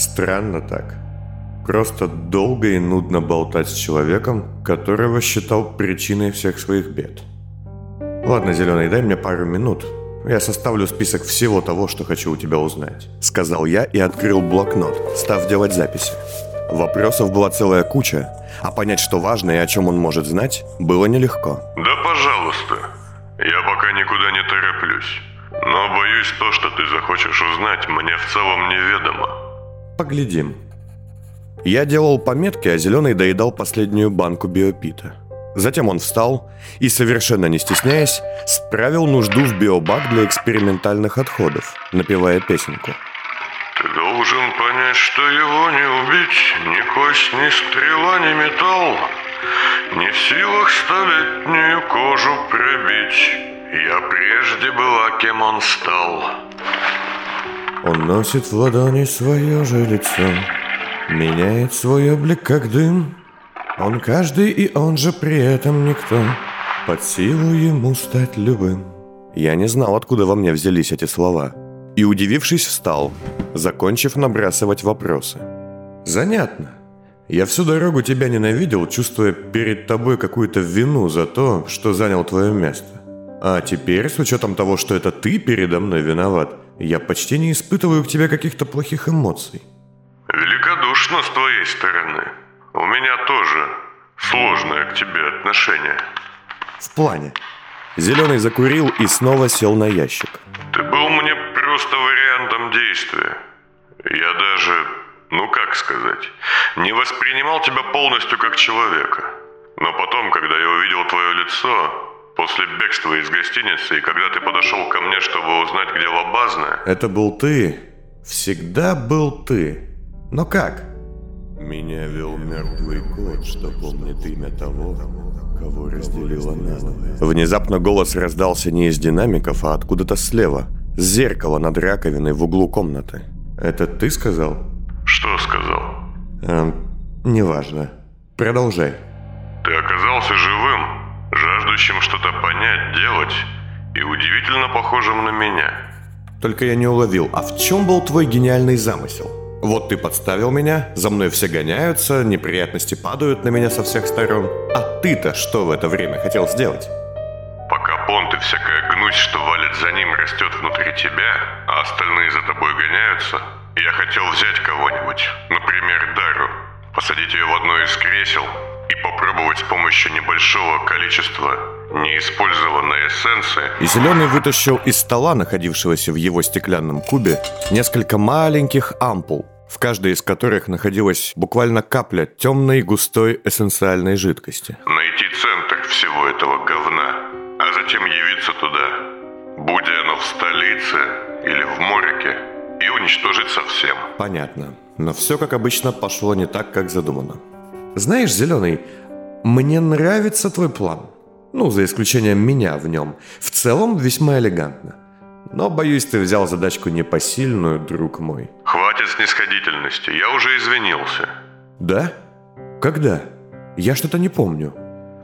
Странно так. Просто долго и нудно болтать с человеком, которого считал причиной всех своих бед. Ладно, Зеленый, дай мне пару минут. Я составлю список всего того, что хочу у тебя узнать. Сказал я и открыл блокнот, став делать записи. Вопросов была целая куча, а понять, что важно и о чем он может знать, было нелегко. Да пожалуйста. Я пока никуда не тороплюсь. Но боюсь, то, что ты захочешь узнать, мне в целом неведомо. Поглядим. Я делал пометки, а Зеленый доедал последнюю банку биопита. Затем он встал и, совершенно не стесняясь, справил нужду в биобак для экспериментальных отходов, напевая песенку. Ты должен понять, что его не убить, ни кость, ни стрела, ни металл. Не в силах столетнюю кожу пробить. Я прежде была, кем он стал. Он носит в ладони свое же лицо, Меняет свой облик, как дым. Он каждый, и он же при этом никто. Под силу ему стать любым. Я не знал, откуда во мне взялись эти слова. И, удивившись, встал, закончив набрасывать вопросы. «Занятно. Я всю дорогу тебя ненавидел, чувствуя перед тобой какую-то вину за то, что занял твое место. А теперь, с учетом того, что это ты передо мной виноват, я почти не испытываю к тебе каких-то плохих эмоций. Великодушно с твоей стороны. У меня тоже сложное к тебе отношение. В плане. Зеленый закурил и снова сел на ящик. Ты был мне просто вариантом действия. Я даже, ну как сказать, не воспринимал тебя полностью как человека. Но потом, когда я увидел твое лицо, после бегства из гостиницы, и когда ты подошел ко мне, чтобы узнать, где лабазная... Это был ты. Всегда был ты. Но как? Меня вел мертвый кот, что помнит имя того, кого разделила надвое. Внезапно голос раздался не из динамиков, а откуда-то слева, с зеркала над раковиной в углу комнаты. Это ты сказал? Что сказал? Эм, неважно. Продолжай. Ты оказался живым, жаждущим что-то понять, делать, и удивительно похожим на меня. Только я не уловил, а в чем был твой гениальный замысел? Вот ты подставил меня, за мной все гоняются, неприятности падают на меня со всех сторон. А ты-то что в это время хотел сделать? Пока понт и всякая гнусь, что валит за ним, растет внутри тебя, а остальные за тобой гоняются, я хотел взять кого-нибудь, например, Дару, посадить ее в одно из кресел и попробовать с помощью небольшого количества неиспользованной эссенции. И Зеленый вытащил из стола, находившегося в его стеклянном кубе, несколько маленьких ампул, в каждой из которых находилась буквально капля темной густой эссенциальной жидкости. Найти центр всего этого говна, а затем явиться туда, будь оно в столице или в Морике, и уничтожить совсем. Понятно. Но все, как обычно, пошло не так, как задумано. Знаешь, Зеленый, мне нравится твой план. Ну, за исключением меня в нем. В целом весьма элегантно. Но, боюсь, ты взял задачку непосильную, друг мой. Хватит снисходительности, я уже извинился. Да? Когда? Я что-то не помню.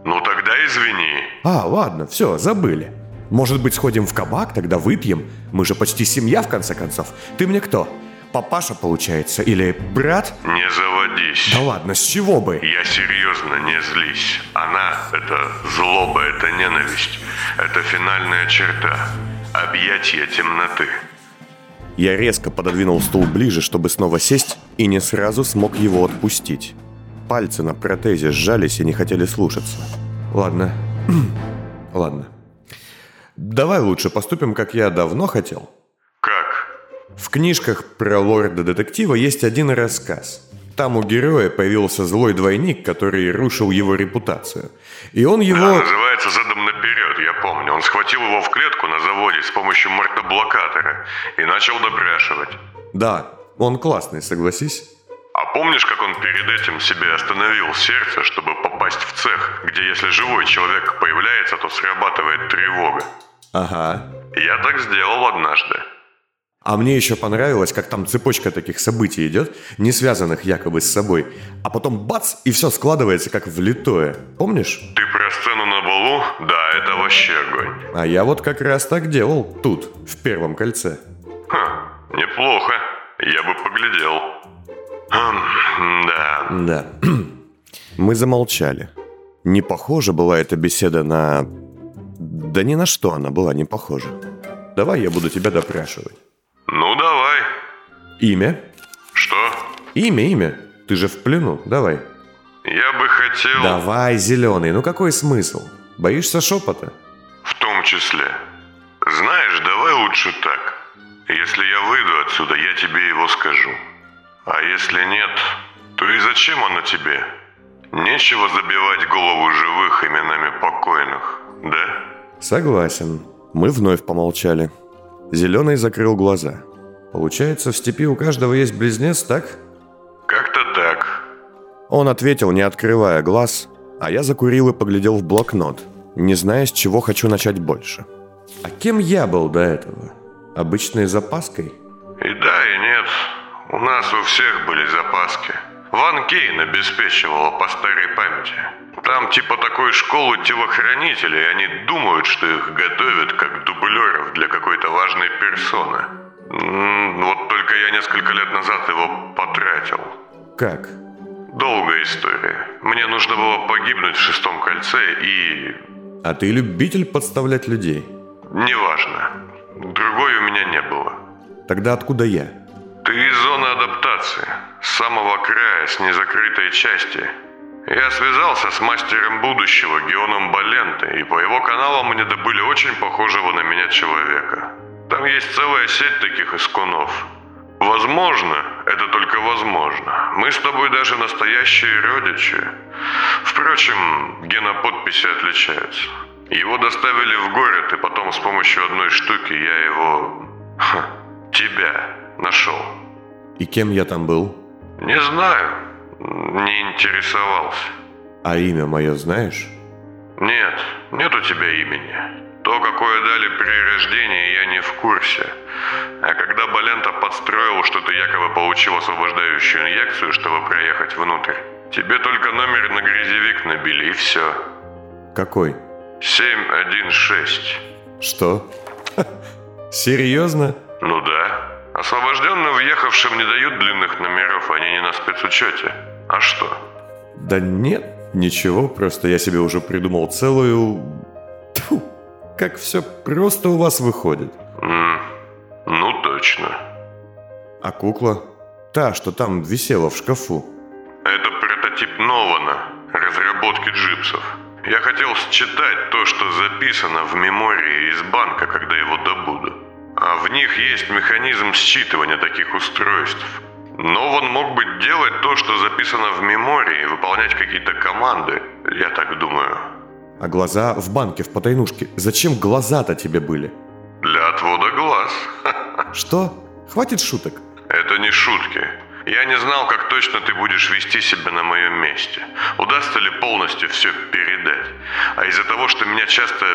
Ну тогда извини. А, ладно, все, забыли. Может быть, сходим в кабак, тогда выпьем? Мы же почти семья, в конце концов. Ты мне кто? Папаша, получается? Или брат? Не заводись. Да ладно, с чего бы? Я серьезно, не злись. Она — это злоба, это ненависть. Это финальная черта. Объятие темноты. Я резко пододвинул стул ближе, чтобы снова сесть, и не сразу смог его отпустить. Пальцы на протезе сжались и не хотели слушаться. Ладно. Ладно. Давай лучше поступим, как я давно хотел. В книжках про лорда-детектива есть один рассказ. Там у героя появился злой двойник, который рушил его репутацию. И он его... Да, называется «Задом наперед», я помню. Он схватил его в клетку на заводе с помощью мортоблокатора и начал допрашивать. Да, он классный, согласись? А помнишь, как он перед этим себе остановил сердце, чтобы попасть в цех, где если живой человек появляется, то срабатывает тревога? Ага. Я так сделал однажды. А мне еще понравилось, как там цепочка таких событий идет, не связанных якобы с собой. А потом бац, и все складывается как влитое. Помнишь? Ты про сцену на балу? Да, это вообще огонь. А я вот как раз так делал, тут, в первом кольце. Ха, неплохо. Я бы поглядел. Хм, да. Да. Мы замолчали. Не похожа была эта беседа на... Да ни на что она была не похожа. Давай я буду тебя допрашивать. Ну, давай. Имя? Что? Имя, имя. Ты же в плену. Давай. Я бы хотел... Давай, зеленый. Ну какой смысл? Боишься шепота? В том числе. Знаешь, давай лучше так. Если я выйду отсюда, я тебе его скажу. А если нет, то и зачем оно тебе? Нечего забивать голову живых именами покойных, да? Согласен. Мы вновь помолчали. Зеленый закрыл глаза. Получается, в степи у каждого есть близнец, так? Как-то так. Он ответил, не открывая глаз, а я закурил и поглядел в блокнот, не зная, с чего хочу начать больше. А кем я был до этого? Обычной запаской? И да, и нет. У нас у всех были запаски. Ван Кейн обеспечивала по старой памяти. Там типа такой школы телохранителей, они думают, что их готовят как дублеров для какой-то важной персоны. Вот только я несколько лет назад его потратил. Как? Долгая история. Мне нужно было погибнуть в шестом кольце и... А ты любитель подставлять людей? Неважно. Другой у меня не было. Тогда откуда я? Ты из зоны адаптации, с самого края, с незакрытой части. Я связался с мастером будущего Геоном Баленте, и по его каналам мне добыли очень похожего на меня человека. Там есть целая сеть таких исконов. Возможно, это только возможно. Мы с тобой даже настоящие родичи. Впрочем, геноподписи отличаются. Его доставили в город, и потом с помощью одной штуки я его... ха, тебя нашел. И кем я там был? Не знаю, не интересовался. А имя мое знаешь? Нет, нет у тебя имени. То, какое дали при рождении, я не в курсе. А когда Балента подстроил, что ты якобы получил освобождающую инъекцию, чтобы проехать внутрь, тебе только номер на грязевик набили, и все. Какой? 716. Что? Серьезно? Ну да. Освобожденным въехавшим не дают длинных номеров, они не на спецучете. А что? Да нет, ничего, просто я себе уже придумал целую... Тьфу, как все просто у вас выходит. М, ну точно. А кукла? Та, что там висела в шкафу. Это прототип Нована, разработки джипсов. Я хотел считать то, что записано в мемории из банка, когда его добуду. В них есть механизм считывания таких устройств. Нован мог бы делать то, что записано в мемории, выполнять какие-то команды, я так думаю. А глаза в банке в потайнушке. Зачем глаза-то тебе были? Для отвода глаз. Что? Хватит шуток. Это не шутки. Я не знал, как точно ты будешь вести себя на моем месте. Удастся ли полностью все передать. А из-за того, что меня часто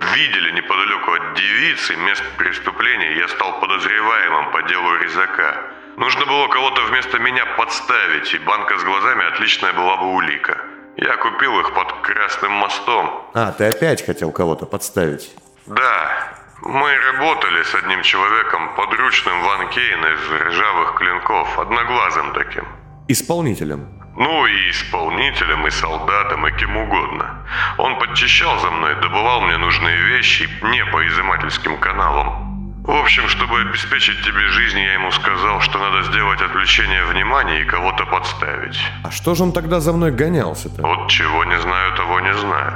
видели неподалеку от девицы, мест преступления, я стал подозреваемым по делу резака. Нужно было кого-то вместо меня подставить, и банка с глазами отличная была бы улика. Я купил их под Красным мостом. А, ты опять хотел кого-то подставить. Да, мы работали с одним человеком, подручным Ван Кейна из ржавых клинков, одноглазым таким. Исполнителем. Ну и исполнителем, и солдатом, и кем угодно. Он подчищал за мной, добывал мне нужные вещи не по изымательским каналам. В общем, чтобы обеспечить тебе жизнь, я ему сказал, что надо сделать отвлечение внимания и кого-то подставить. А что же он тогда за мной гонялся-то? Вот чего не знаю, того не знаю.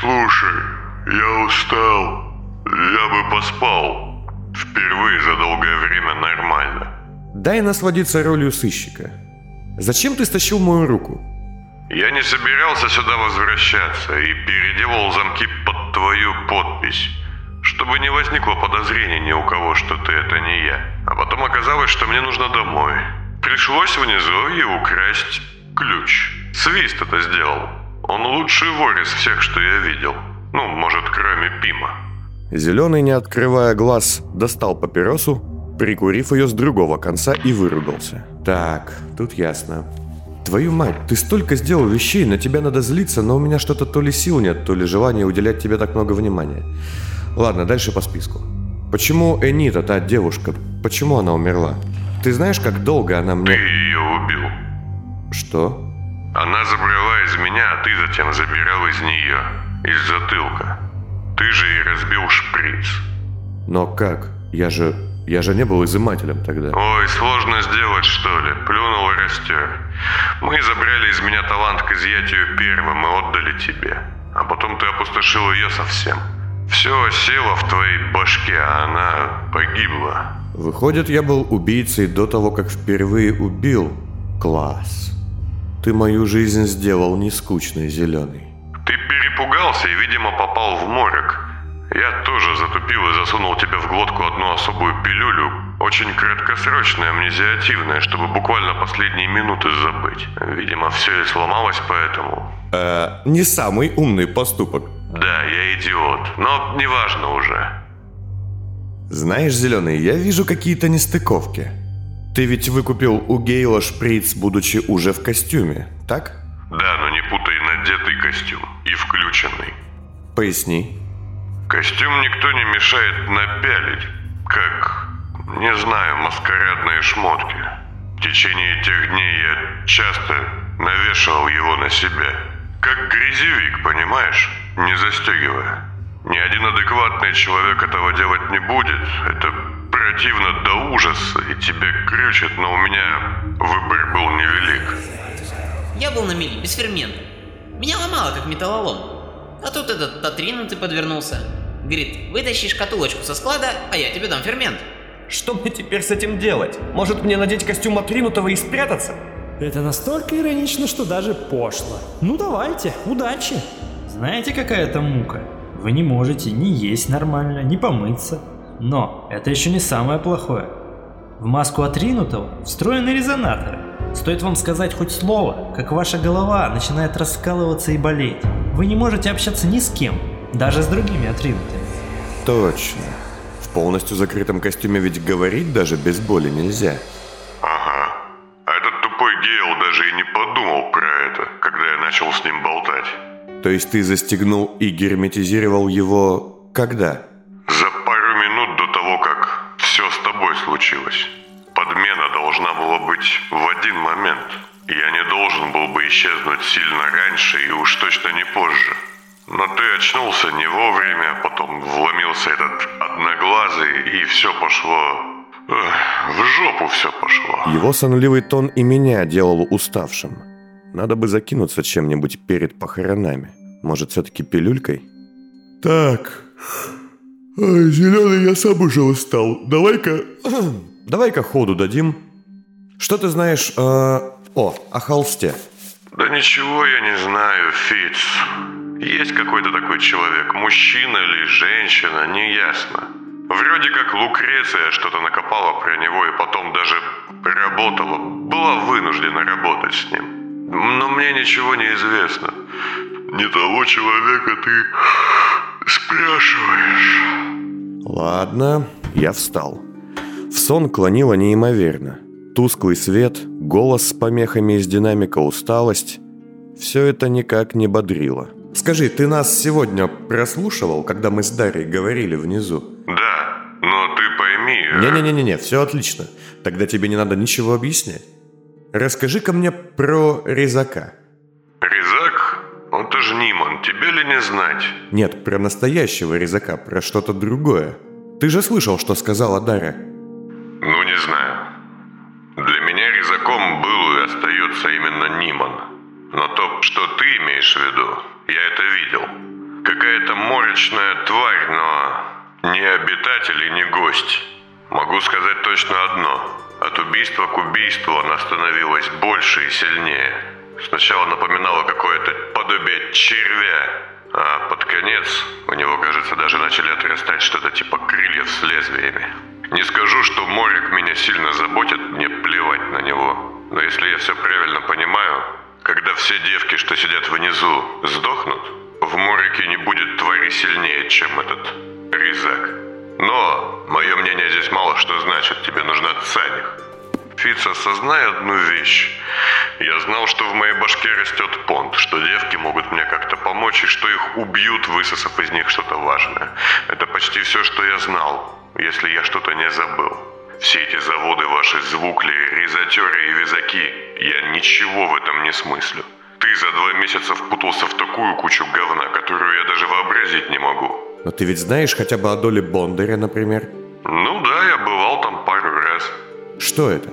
Слушай, я устал. Я бы поспал. Впервые за долгое время нормально. Дай насладиться ролью сыщика. Зачем ты стащил мою руку? Я не собирался сюда возвращаться и переделал замки под твою подпись, чтобы не возникло подозрений ни у кого, что ты это не я. А потом оказалось, что мне нужно домой. Пришлось внизу и украсть ключ. Свист это сделал. Он лучший вор из всех, что я видел. Ну, может, кроме Пима. Зеленый, не открывая глаз, достал папиросу, прикурив ее с другого конца и выругался. Так, тут ясно. Твою мать, ты столько сделал вещей, на тебя надо злиться, но у меня что-то то ли сил нет, то ли желания уделять тебе так много внимания. Ладно, дальше по списку. Почему Энита, та девушка, почему она умерла? Ты знаешь, как долго она Ты мне... ее убил. Что? Она забрала из меня, а ты затем забирал из нее. Из затылка. Ты же и разбил шприц. Но как? Я же... Я же не был изымателем тогда. Ой, сложно сделать, что ли? Плюнул и растер. Мы забрали из меня талант к изъятию первым и отдали тебе. А потом ты опустошил ее совсем. Все осело в твоей башке, а она погибла. Выходит, я был убийцей до того, как впервые убил. Класс. Ты мою жизнь сделал не скучной, зеленый. Ты перепугался и, видимо, попал в морок. Я тоже затупил и засунул тебе в глотку одну особую пилюлю, очень краткосрочная, амнезиативная, чтобы буквально последние минуты забыть. Видимо, все и сломалось поэтому. Э, не самый умный поступок. Да, я идиот, но неважно уже. Знаешь, Зеленый, я вижу какие-то нестыковки. Ты ведь выкупил у Гейла шприц, будучи уже в костюме, так? Да, но не путай надетый костюм и включенный. Поясни. Костюм никто не мешает напялить, как, не знаю, маскарадные шмотки. В течение тех дней я часто навешивал его на себя. Как грязевик, понимаешь? Не застегивая. Ни один адекватный человек этого делать не будет. Это противно до ужаса, и тебя крючит, но у меня выбор был невелик. Я был на мели, без фермента. Меня ломало, как металлолом. А тут этот отринутый подвернулся. Говорит, вытащи шкатулочку со склада, а я тебе дам фермент. Что мне теперь с этим делать? Может мне надеть костюм отринутого и спрятаться? Это настолько иронично, что даже пошло. Ну давайте, удачи. Знаете, какая это мука? Вы не можете ни есть нормально, ни помыться. Но это еще не самое плохое. В маску отринутого встроены резонаторы. Стоит вам сказать хоть слово, как ваша голова начинает раскалываться и болеть. Вы не можете общаться ни с кем, даже с другими отринутыми. Точно. В полностью закрытом костюме ведь говорить даже без боли нельзя. Ага. А этот тупой Гейл даже и не подумал про это, когда я начал с ним болтать. То есть ты застегнул и герметизировал его когда? За один момент. Я не должен был бы исчезнуть сильно раньше и уж точно не позже. Но ты очнулся не вовремя, потом вломился этот одноглазый, и все пошло... эх, в жопу все пошло. Его сонливый тон и меня делал уставшим. Надо бы закинуться чем-нибудь перед похоронами. Может, все-таки пилюлькой? Так. Зеленый, я сам уже устал. Давай-ка... Давай-ка ходу дадим. Что ты знаешь э, о, о холсте? Да ничего я не знаю, Фиц. Есть какой-то такой человек, мужчина или женщина, неясно. Вроде как Лукреция что-то накопала про него и потом даже работала, была вынуждена работать с ним. Но мне ничего не известно. Не того человека ты спрашиваешь. Ладно, я встал. В сон клонило неимоверно. Тусклый свет, голос с помехами из динамика, усталость. Все это никак не бодрило. Скажи, ты нас сегодня прослушивал, когда мы с Дарьей говорили внизу? Да, но ты пойми... э, Не-не-не-не, все отлично. Тогда тебе не надо ничего объяснять. Расскажи-ка мне про резака. Резак? Он же Ниман, тебе ли не знать? Нет, про настоящего резака, про что-то другое. Ты же слышал, что сказала Дарья. Ну, не знаю. Резаком был и остается именно Ниман. Но то, что ты имеешь в виду, я это видел. Какая-то морочная тварь, но не обитатель и не гость. Могу сказать точно одно. От убийства к убийству она становилась больше и сильнее. Сначала напоминала какое-то подобие червя, а под конец у него, кажется, даже начали отрастать что-то типа крыльев с лезвиями. Не скажу, что Морик меня сильно заботит, мне плевать на него. Но если я все правильно понимаю, когда все девки, что сидят внизу, сдохнут, в Морике не будет твари сильнее, чем этот резак. Но мое мнение здесь мало что значит, тебе нужна Цаних. Фиц, осознай одну вещь. Я знал, что в моей башке растет понт, что девки могут мне как-то помочь, и что их убьют, высосав из них что-то важное. Это почти все, что я знал, если я что-то не забыл. Все эти заводы ваши, звукли, резатеры и вязаки, я ничего в этом не смыслю. Ты за два месяца впутался в такую кучу говна, которую я даже вообразить не могу. Но ты ведь знаешь хотя бы о доле Бондаря, например? Ну да, я бывал там пару раз. Что это?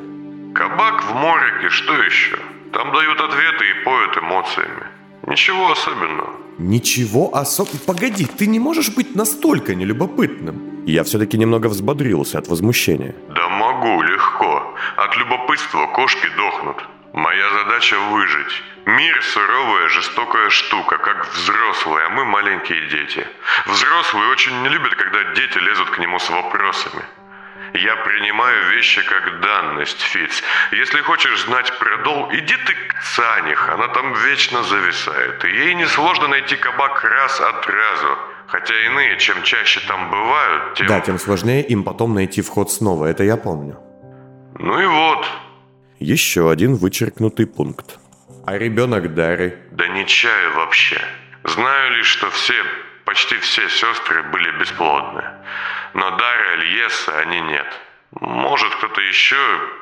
Кабак в Морике, что еще? Там дают ответы и поют эмоциями. Ничего особенного. Ничего особенного? Погоди, ты не можешь быть настолько нелюбопытным. Я все-таки немного взбодрился от возмущения. Да могу, легко. От любопытства кошки дохнут. Моя задача выжить. Мир – суровая, жестокая штука, как взрослые, а мы маленькие дети. Взрослые очень не любят, когда дети лезут к нему с вопросами. Я принимаю вещи как данность, Фиц. Если хочешь знать про Дол, иди ты к Цаних, она там вечно зависает. И ей несложно найти кабак раз от разу. Хотя иные, чем чаще там бывают, тем... Да, тем сложнее им потом найти вход снова, это я помню. Ну и вот. Еще один вычеркнутый пункт. А ребенок Дары? Да не чаю вообще. Знаю лишь, что все, почти все сестры были бесплодны. Но Дара Альеса они нет. Может, кто-то еще...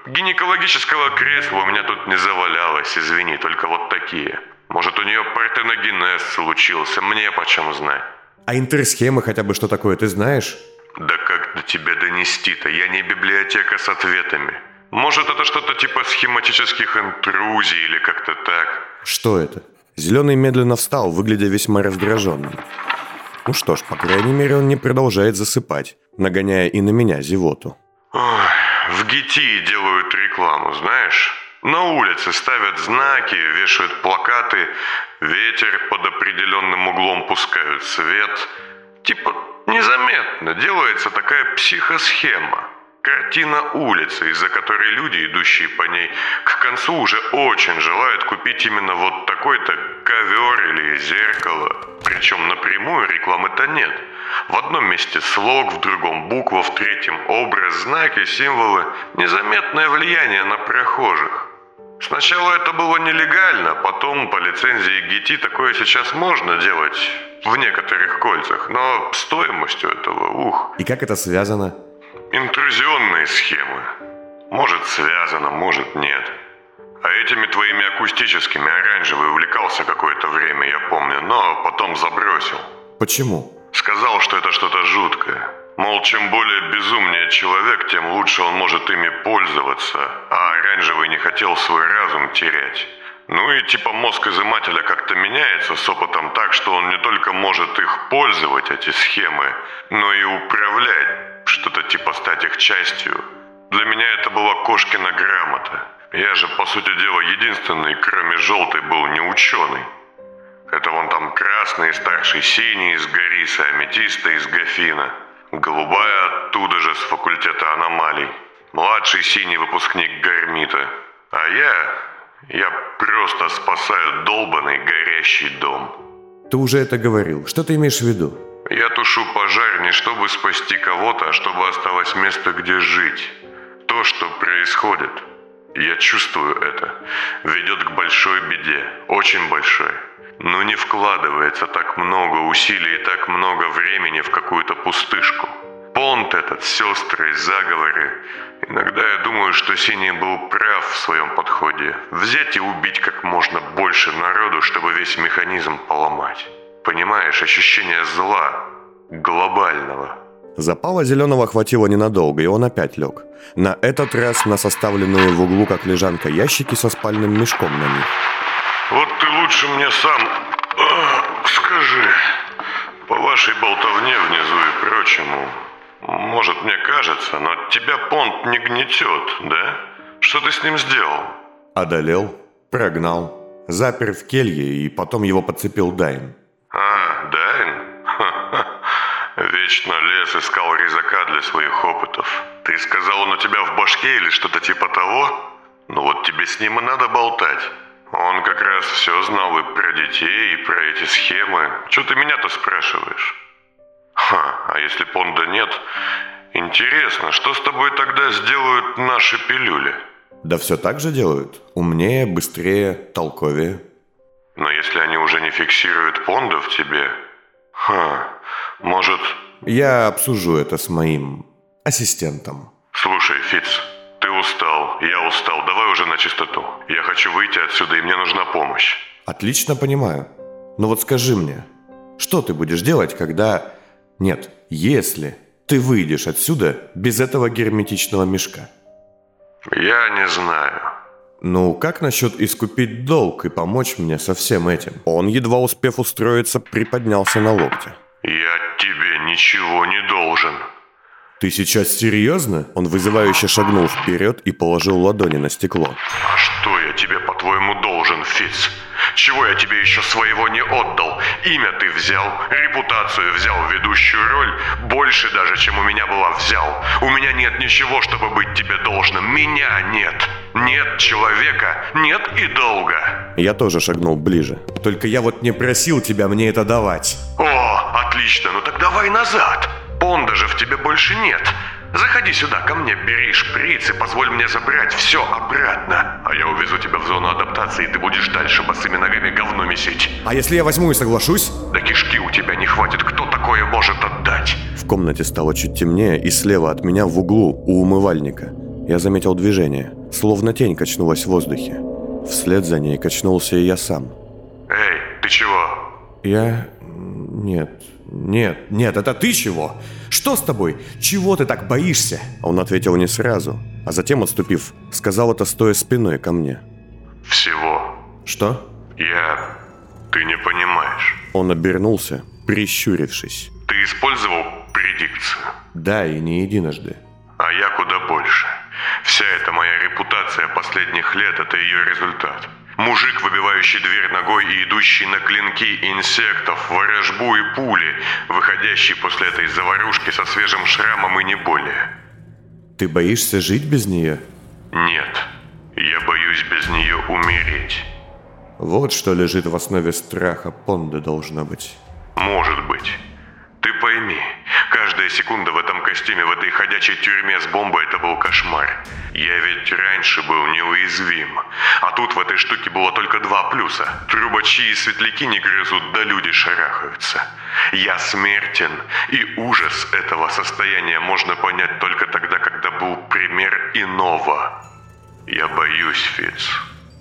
Гинекологического кресла у меня тут не завалялось, извини, только вот такие. Может, у нее партеногенез случился, мне почем знать. А интерсхемы хотя бы что такое, ты знаешь? Да как до тебя донести-то? Я не библиотека с ответами. Может, это что-то типа схематических интрузий или как-то так? Что это? Зеленый медленно встал, выглядя весьма раздраженным. Ну что ж, по крайней мере, он не продолжает засыпать, нагоняя и на меня зевоту. Ой, в ГИТИ делают рекламу, знаешь? На улице ставят знаки, вешают плакаты, ветер под определенным углом пускают свет. Типа незаметно делается такая психосхема. Картина улицы, из-за которой люди, идущие по ней, к концу уже очень желают купить именно вот такой-то ковер или зеркало. Причем напрямую рекламы-то нет. В одном месте слог, в другом буква, в третьем образ, знаки, символы. Незаметное влияние на прохожих. Сначала это было нелегально, потом по лицензии ГИТИ такое сейчас можно делать в некоторых кольцах, но стоимостью этого, ух. И как это связано? Интрузионные схемы. Может связано, может нет. А этими твоими акустическими оранжевый увлекался какое-то время, я помню, но потом забросил. Почему? Сказал, что это что-то жуткое. Мол, чем более безумнее человек, тем лучше он может ими пользоваться, а оранжевый не хотел свой разум терять. Ну и типа мозг изымателя как-то меняется с опытом так, что он не только может их пользовать, эти схемы, но и управлять, что-то типа стать их частью. Для меня это была Кошкина грамота. Я же, по сути дела, единственный, кроме желтой, был не ученый. Это вон там красный, старший синий из Гориса, аметиста из Гафина. Голубая оттуда же, с факультета аномалий. Младший синий выпускник Гармита. А я... Я просто спасаю долбанный горящий дом. Ты уже это говорил. Что ты имеешь в виду? Я тушу пожар не чтобы спасти кого-то, а чтобы осталось место, где жить. То, что происходит, я чувствую это, ведет к большой беде, очень большой. Но не вкладывается так много усилий и так много времени в какую-то пустышку. Понт этот, сестры, заговоры. Иногда я думаю, что Синий был прав в своем подходе. Взять и убить как можно больше народу, чтобы весь механизм поломать. Понимаешь, ощущение зла, глобального. Запала зеленого хватило ненадолго, и он опять лег. На этот раз на составленные в углу, как лежанка, ящики со спальным мешком на них. Лучше мне сам скажи, по вашей болтовне внизу и прочему, может мне кажется, но тебя понт не гнетет, да? Что ты с ним сделал? Одолел, прогнал, запер в келье и потом его подцепил Дайн. А, Дайн? Ха-ха. Вечно лес искал резака для своих опытов. Ты сказал, он у тебя в башке или что-то типа того? Ну вот тебе с ним и надо болтать. Он как раз все знал и про детей, и про эти схемы. Что ты меня-то спрашиваешь? Ха, а если Понда нет, интересно, что с тобой тогда сделают наши пилюли? Да все так же делают. Умнее, быстрее, толковее. Но если они уже не фиксируют Понда в тебе... Ха, может... Я обсужу это с моим ассистентом. Слушай, Фиц, ты устал, я устал, давай уже на чистоту. Я хочу выйти отсюда, и мне нужна помощь. Отлично понимаю. Но вот скажи мне, что ты будешь делать, когда... Нет, если ты выйдешь отсюда без этого герметичного мешка? Я не знаю. Ну, как насчет искупить долг и помочь мне со всем этим? Он, едва успев устроиться, приподнялся на локте. Я тебе ничего не должен. Ты сейчас серьезно? Он вызывающе шагнул вперед и положил ладони на стекло. А что я тебе, по-твоему, должен, Фиц? Чего я тебе еще своего не отдал? Имя ты взял, репутацию взял, ведущую роль, больше даже, чем у меня была взял. У меня нет ничего, чтобы быть тебе должным. Меня нет. Нет человека, нет и долга. Я тоже шагнул ближе. Только я вот не просил тебя мне это давать. О, отлично, ну так давай назад. Понда же в тебе больше нет. Заходи сюда, ко мне, бери шприц и позволь мне забрать все обратно. А я увезу тебя в зону адаптации, и ты будешь дальше босыми ногами говно месить. А если я возьму и соглашусь? Да кишки у тебя не хватит, кто такое может отдать? В комнате стало чуть темнее, и слева от меня в углу, у умывальника, я заметил движение, словно тень качнулась в воздухе. Вслед за ней качнулся и я сам. Эй, ты чего? Я... Нет, нет, нет, это ты чего? Что с тобой? Чего ты так боишься? Он ответил не сразу, а затем, отступив, сказал это стоя спиной ко мне. Всего. Что? Я... Ты не понимаешь. Он обернулся, прищурившись. Ты использовал предикцию? Да, и не единожды. А я куда больше. Вся эта моя репутация последних лет – это ее результат. Мужик, выбивающий дверь ногой и идущий на клинки инсектов, ворожбу и пули, выходящий после этой заварушки со свежим шрамом и не более. Ты боишься жить без нее? Нет, я боюсь без нее умереть. Вот что лежит в основе страха Понда должно быть. Может быть. Пойми, каждая секунда в этом костюме, в этой ходячей тюрьме с бомбой, это был кошмар. Я ведь раньше был неуязвим. А тут в этой штуке было только два плюса. Трубачи и светляки не грызут, да люди шарахаются. Я смертен, и ужас этого состояния можно понять только тогда, когда был пример иного. Я боюсь, Фиц.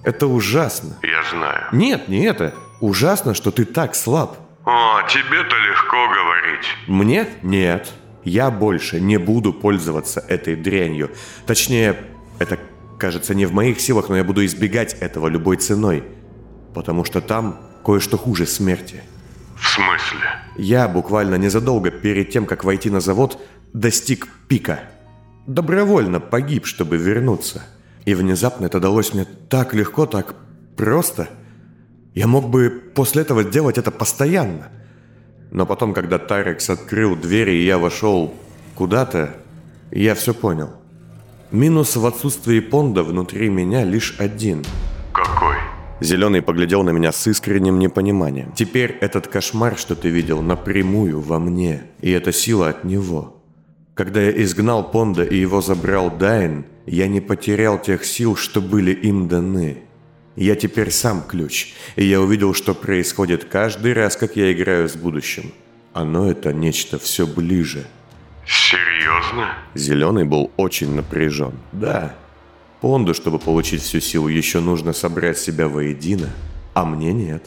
Это ужасно. Я знаю. Нет, не это. Ужасно, что ты так слаб. О, тебе-то легко говорить. Мне? Нет. Я больше не буду пользоваться этой дрянью. Точнее, это кажется не в моих силах, но я буду избегать этого любой ценой. Потому что там кое-что хуже смерти. В смысле? Я буквально незадолго перед тем, как войти на завод, достиг пика. Добровольно погиб, чтобы вернуться. И внезапно это далось мне так легко, так просто. Я мог бы после этого делать это постоянно. Но потом, когда Тарекс открыл двери и я вошел куда-то, я все понял. Минус в отсутствии понда внутри меня лишь один. Какой? Зеленый поглядел на меня с искренним непониманием. Теперь этот кошмар, что ты видел, напрямую во мне. И эта сила от него. Когда я изгнал Понда и его забрал Дайн, я не потерял тех сил, что были им даны. Я теперь сам ключ, и я увидел, что происходит каждый раз, как я играю с будущим. Оно это нечто все ближе. Серьезно? Зеленый был очень напряжен. Да. Понду, чтобы получить всю силу, еще нужно собрать себя воедино, а мне нет.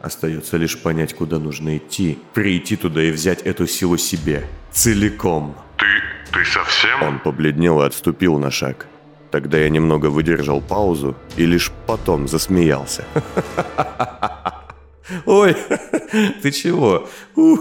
Остается лишь понять, куда нужно идти, прийти туда и взять эту силу себе. Целиком. Ты... ты совсем? Он побледнел и отступил на шаг. Тогда я немного выдержал паузу и лишь потом засмеялся. Ой, ты чего? Ух,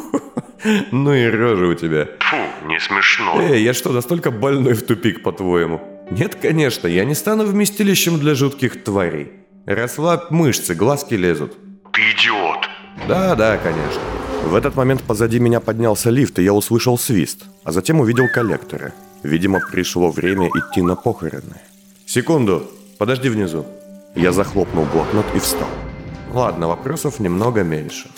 ну и рожа у тебя. Фу, не смешно. Эй, я что, настолько больной в тупик, по-твоему? Нет, конечно, я не стану вместилищем для жутких тварей. Расслабь мышцы, глазки лезут. Ты идиот. Да, да, конечно. В этот момент позади меня поднялся лифт, и я услышал свист, а затем увидел коллекторы. Видимо, пришло время идти на похороны. Секунду, подожди внизу. Я захлопнул блокнот и встал. Ладно, вопросов немного меньше.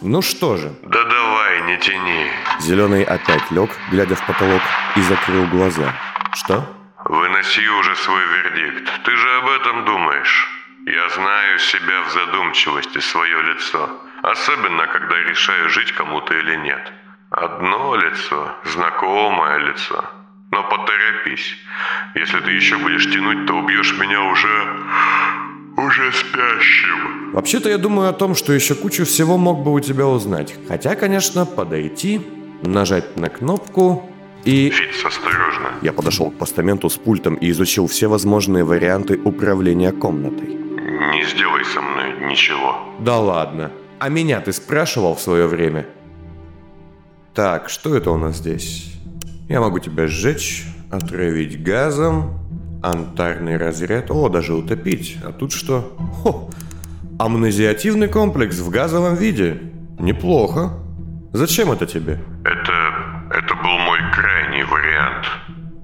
Ну что же. Да давай, не тяни. Зеленый опять лег, глядя в потолок, и закрыл глаза. Что? Выноси уже свой вердикт. Ты же об этом думаешь. Я знаю себя в задумчивости, свое лицо. Особенно, когда решаю, жить кому-то или нет. Одно лицо, знакомое лицо. Поторопись. Если ты еще будешь тянуть, то убьешь меня уже... уже спящим. Вообще-то я думаю о том, что еще кучу всего мог бы у тебя узнать. Хотя, конечно, подойти, нажать на кнопку и... Фиц, осторожно. Я подошел к постаменту с пультом и изучил все возможные варианты управления комнатой. Не сделай со мной ничего. Да ладно. А меня ты спрашивал в свое время? Так, что это у нас здесь? Я могу тебя сжечь, отравить газом, антарный разряд, о, даже утопить. А тут что? Хо, амнезиативный комплекс в газовом виде. Неплохо. Зачем это тебе? Это... это был мой крайний вариант.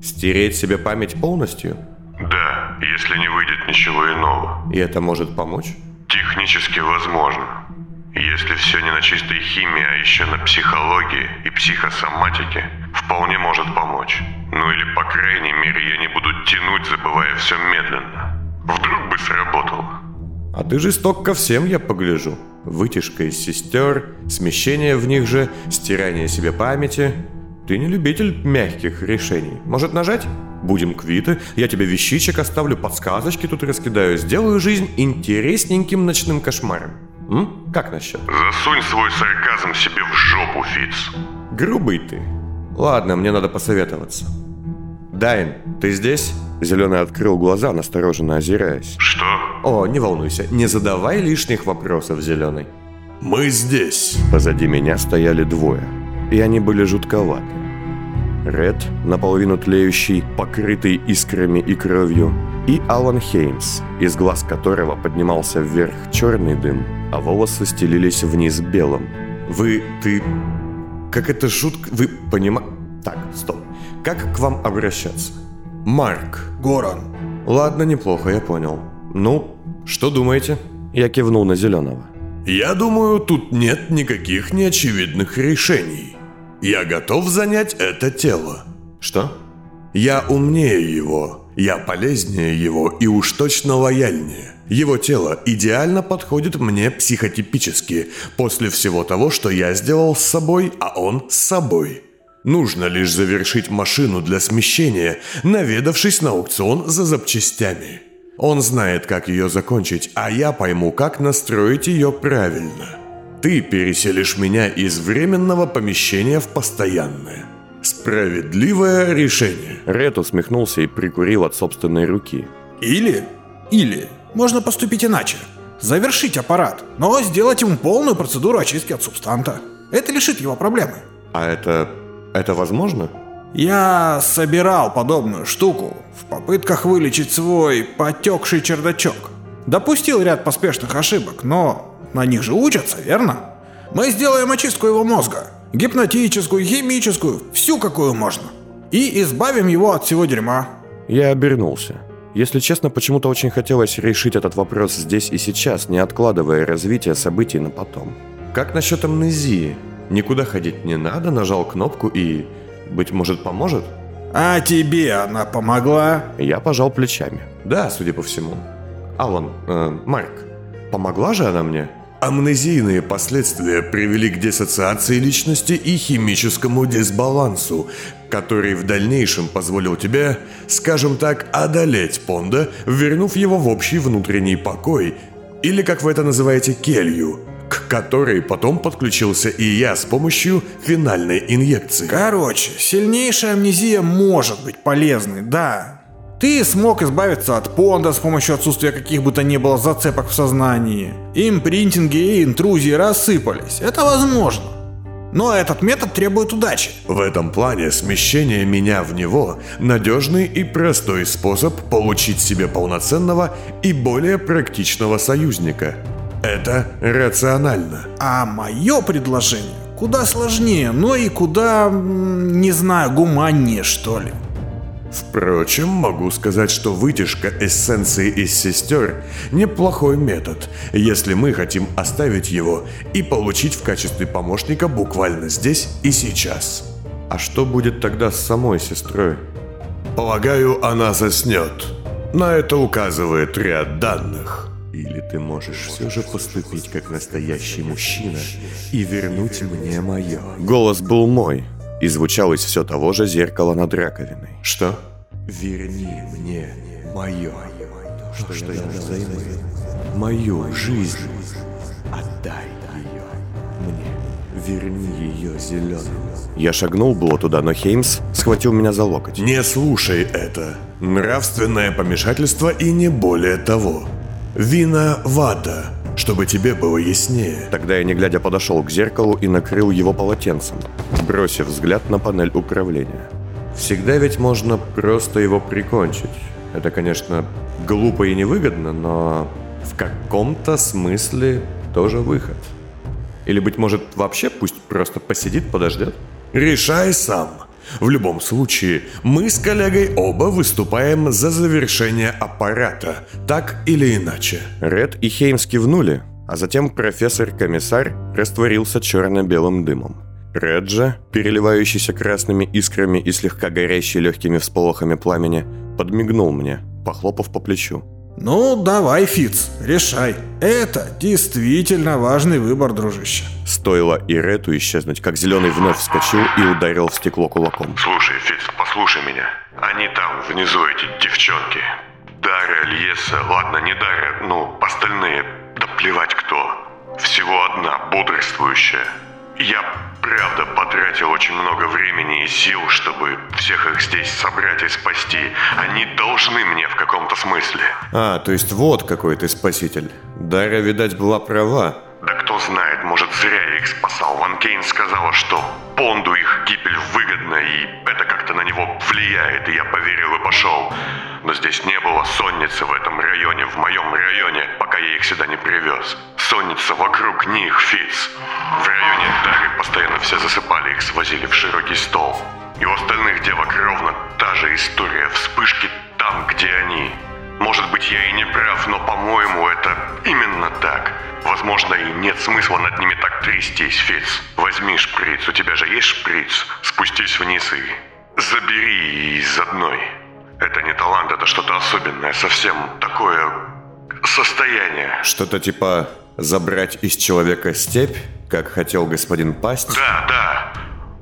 Стереть себе память полностью? Да, если не выйдет ничего иного. И это может помочь? Технически возможно. Если все не на чистой химии, а еще на психологии и психосоматике, вполне может помочь. Ну или, по крайней мере, я не буду тянуть, забывая все медленно. Вдруг бы сработало. А ты жесток ко всем, я погляжу. Вытяжка из сестер, смещение в них же, стирание себе памяти. Ты не любитель мягких решений. Может нажать? Будем квиты, я тебе вещичек оставлю, подсказочки тут раскидаю, сделаю жизнь интересненьким ночным кошмаром. М? Как насчет? Засунь свой сарказм себе в жопу, Фиц. Грубый ты. Ладно, мне надо посоветоваться. Дайн, ты здесь? Зеленый открыл глаза, настороженно озираясь. Что? О, не волнуйся, не задавай лишних вопросов, Зеленый. Мы здесь. Позади меня стояли двое, и они были жутковаты. Ред, наполовину тлеющий, покрытый искрами и кровью, и Алан Хеймс, из глаз которого поднимался вверх черный дым, а волосы стелились вниз белым. Вы, ты... Как это жутко... Вы понимаете... Так, стоп. Как к вам обращаться? Марк. Горан. Ладно, неплохо, я понял. Ну, что думаете? Я кивнул на Зеленого. Я думаю, тут нет никаких неочевидных решений. Я готов занять это тело. Что? Я умнее его, я полезнее его и уж точно лояльнее. Его тело идеально подходит мне психотипически после всего того, что я сделал с собой, а он с собой. Нужно лишь завершить машину для смещения, наведавшись на аукцион за запчастями. Он знает, как ее закончить, а я пойму, как настроить ее правильно. Ты переселишь меня из временного помещения в постоянное. Справедливое решение. Ред усмехнулся и прикурил от собственной руки. Или, или, можно поступить иначе. Завершить аппарат, но сделать ему полную процедуру очистки от субстанта. Это лишит его проблемы. А это... это возможно? Я собирал подобную штуку в попытках вылечить свой потекший чердачок. Допустил ряд поспешных ошибок, но на них же учатся, верно? Мы сделаем очистку его мозга. Гипнотическую, химическую, всю какую можно. И избавим его от всего дерьма. Я обернулся. Если честно, почему-то очень хотелось решить этот вопрос здесь и сейчас, не откладывая развитие событий на потом. Как насчет амнезии? Никуда ходить не надо, нажал кнопку и... Быть может, поможет? А тебе она помогла? Я пожал плечами. Да, судя по всему. Алан, э, Марк, помогла же она мне? Амнезийные последствия привели к диссоциации личности и химическому дисбалансу, который в дальнейшем позволил тебе, скажем так, одолеть Понда, вернув его в общий внутренний покой, или, как вы это называете, келью, к которой потом подключился и я с помощью финальной инъекции. Короче, сильнейшая амнезия может быть полезной, да, ты смог избавиться от понда с помощью отсутствия каких бы то ни было зацепок в сознании. Импринтинги и интрузии рассыпались. Это возможно. Но этот метод требует удачи. В этом плане смещение меня в него – надежный и простой способ получить себе полноценного и более практичного союзника. Это рационально. А мое предложение куда сложнее, но и куда, не знаю, гуманнее, что ли. Впрочем, могу сказать, что вытяжка эссенции из сестер – неплохой метод, если мы хотим оставить его и получить в качестве помощника буквально здесь и сейчас. А что будет тогда с самой сестрой? Полагаю, она заснет. На это указывает ряд данных. Или ты можешь все же поступить как настоящий мужчина и вернуть мне мое. Голос был мой, И звучал из все того же зеркала над раковиной. Что? Верни мне мое, что, что я взаймы, мою жизнь. Отдай ее мне. Верни ее зеленую. Я шагнул было туда, но Хеймс схватил меня за локоть. Не слушай это. Нравственное помешательство и не более того. Вина вата, чтобы тебе было яснее. Тогда я, не глядя, подошел к зеркалу и накрыл его полотенцем, бросив взгляд на панель управления. Всегда ведь можно просто его прикончить. Это, конечно, глупо и невыгодно, но в каком-то смысле тоже выход. Или, быть может, вообще пусть просто посидит, подождет? Решай сам. В любом случае, мы с коллегой оба выступаем за завершение аппарата, так или иначе. Ред и Хеймс кивнули, а затем профессор-комиссар растворился черно-белым дымом. Ред же, переливающийся красными искрами и слегка горящий легкими всполохами пламени, подмигнул мне, похлопав по плечу. Ну, давай, Фиц, решай. Это действительно важный выбор, дружище. Стоило и Рету исчезнуть, как Зеленый вновь вскочил и ударил в стекло кулаком. Слушай, Фиц, послушай меня. Они там, внизу, эти девчонки. Дара, Льеса, ладно, не Дара, ну, остальные. Да плевать кто. Всего одна, бодрствующая. Я, правда, потратил очень много времени и сил, чтобы всех их здесь собрать и спасти. Они должны мне в каком-то смысле. А, то есть вот какой ты спаситель. Дара, видать, была права. Да кто знает, может зря я их спасал. Ван Кейн сказала, что Понду их гибель выгодна, и это как-то на него влияет, и я поверил и пошел. Но здесь не было сонницы в этом районе, в моем районе, пока я их сюда не привез. Сонница вокруг них, Фиц. В районе Дары постоянно все засыпали, их свозили в широкий стол. И у остальных девок ровно та же история, вспышки там, где они. Может быть, я и не прав, но, по-моему, это именно так. Возможно, и нет смысла над ними так трястись, Фиц. Возьми шприц, у тебя же есть шприц. Спустись вниз и забери из одной. Это не талант, это что-то особенное, совсем такое состояние. Что-то типа забрать из человека степь, как хотел господин Пасть? Да, да.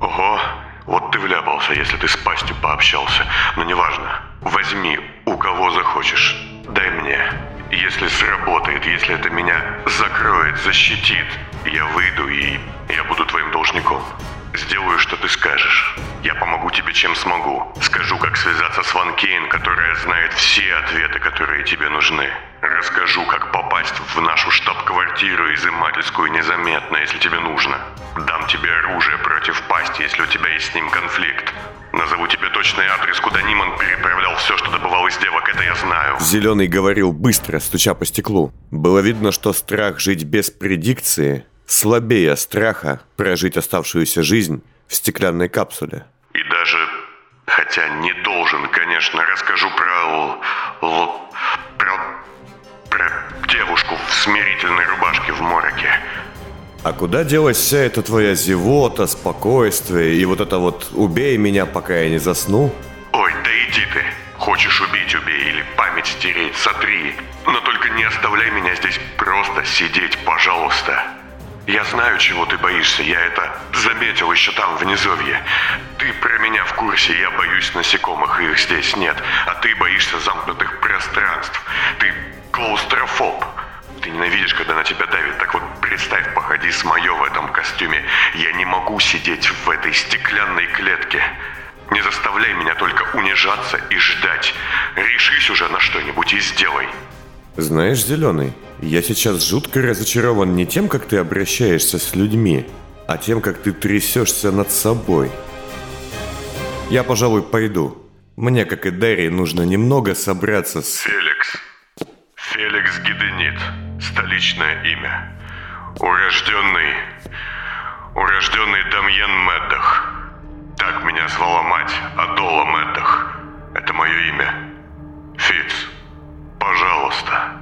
Ого, вот ты вляпался, если ты с пастью пообщался. Но неважно. Возьми, у кого захочешь. Дай мне. Если сработает, если это меня закроет, защитит, я выйду и я буду твоим должником. Сделаю, что ты скажешь. Я помогу тебе, чем смогу. Скажу, как связаться с Ван Кейн, которая знает все ответы, которые тебе нужны. Расскажу, как попасть в нашу штаб-квартиру изымательскую незаметно, если тебе нужно. Дам тебе оружие против пасти, если у тебя есть с ним конфликт. Назову тебе точный адрес, куда Ниман переправлял все, что добывал из девок, это я знаю. Зеленый говорил быстро, стуча по стеклу. Было видно, что страх жить без предикции слабее страха прожить оставшуюся жизнь в стеклянной капсуле. И даже, хотя не должен, конечно, расскажу про... л- про... про девушку в смирительной рубашке в мороке. А куда делась вся эта твоя зевота, спокойствие и вот это вот «убей меня, пока я не засну»? Ой, да иди ты. Хочешь убить, убей, или память стереть, сотри. Но только не оставляй меня здесь просто сидеть, пожалуйста. Я знаю, чего ты боишься, я это заметил еще там, в низовье. Ты про меня в курсе, я боюсь насекомых, их здесь нет. А ты боишься замкнутых пространств. Ты клаустрофоб. Ты ненавидишь, когда на тебя давит. Так вот, представь, походи с моё в этом костюме. Я не могу сидеть в этой стеклянной клетке. Не заставляй меня только унижаться и ждать. Решись уже на что-нибудь и сделай. Знаешь, Зеленый, я сейчас жутко разочарован не тем, как ты обращаешься с людьми, а тем, как ты трясешься над собой. Я, пожалуй, пойду. Мне, как и Дарье, нужно немного собраться с... Феликс. Феликс Гиденит. Столичное имя. Урожденный... Урожденный Дамьен Меддах. Так меня звала мать, Адола Меддах. Это мое имя. Фиц, пожалуйста,